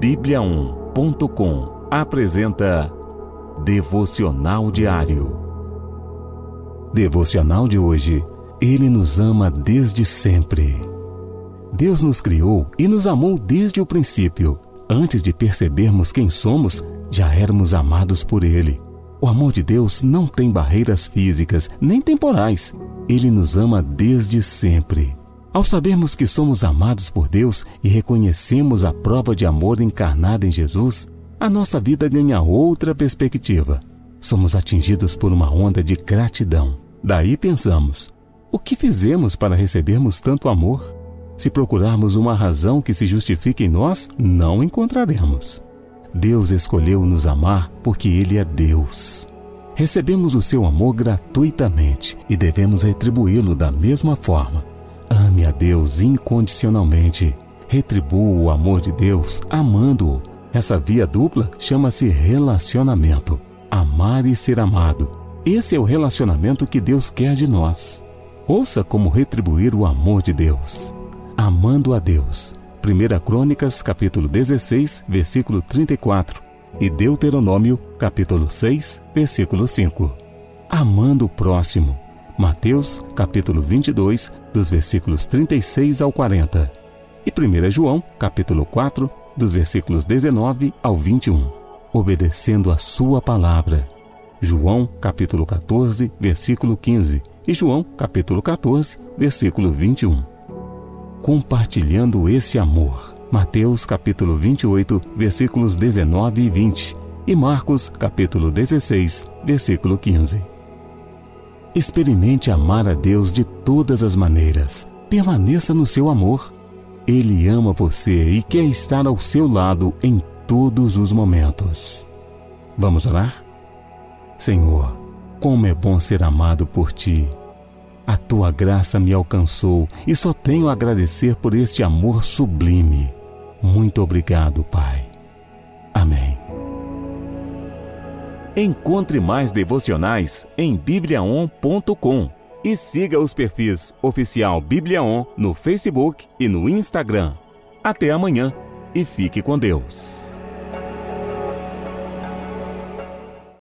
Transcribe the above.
Bíblia1.com apresenta Devocional Diário. Devocional de hoje. Ele nos ama desde sempre. Deus nos criou e nos amou desde o princípio. Antes de percebermos quem somos, já éramos amados por Ele. O amor de Deus não tem barreiras físicas nem temporais. Ele nos ama desde sempre. Ao sabermos que somos amados por Deus e reconhecemos a prova de amor encarnada em Jesus, a nossa vida ganha outra perspectiva. Somos atingidos por uma onda de gratidão. Daí pensamos: o que fizemos para recebermos tanto amor? Se procurarmos uma razão que se justifique em nós, não encontraremos. Deus escolheu nos amar porque Ele é Deus. Recebemos o seu amor gratuitamente e devemos retribuí-lo da mesma forma. Ame a Deus incondicionalmente. Retribua o amor de Deus amando-o. Essa via dupla chama-se relacionamento. Amar e ser amado. Esse é o relacionamento que Deus quer de nós. Ouça como retribuir o amor de Deus. Amando a Deus. 1 Crônicas, capítulo 16, versículo 34 e Deuteronômio, capítulo 6, versículo 5. Amando o próximo. Mateus, capítulo 22, dos versículos 36 ao 40. E 1 João, capítulo 4, dos versículos 19 ao 21. Obedecendo a sua palavra. João, capítulo 14, versículo 15. E João, capítulo 14, versículo 21. Compartilhando esse amor. Mateus, capítulo 28, versículos 19 e 20. E Marcos, capítulo 16, versículo 15. Experimente amar a Deus de todas as maneiras. Permaneça no seu amor. Ele ama você e quer estar ao seu lado em todos os momentos. Vamos orar? Senhor, como é bom ser amado por ti. A tua graça me alcançou e só tenho a agradecer por este amor sublime. Muito obrigado, Pai. Amém. Encontre mais devocionais em bibliaon.com e siga os perfis oficial Bibliaon no Facebook e no Instagram. Até amanhã e fique com Deus.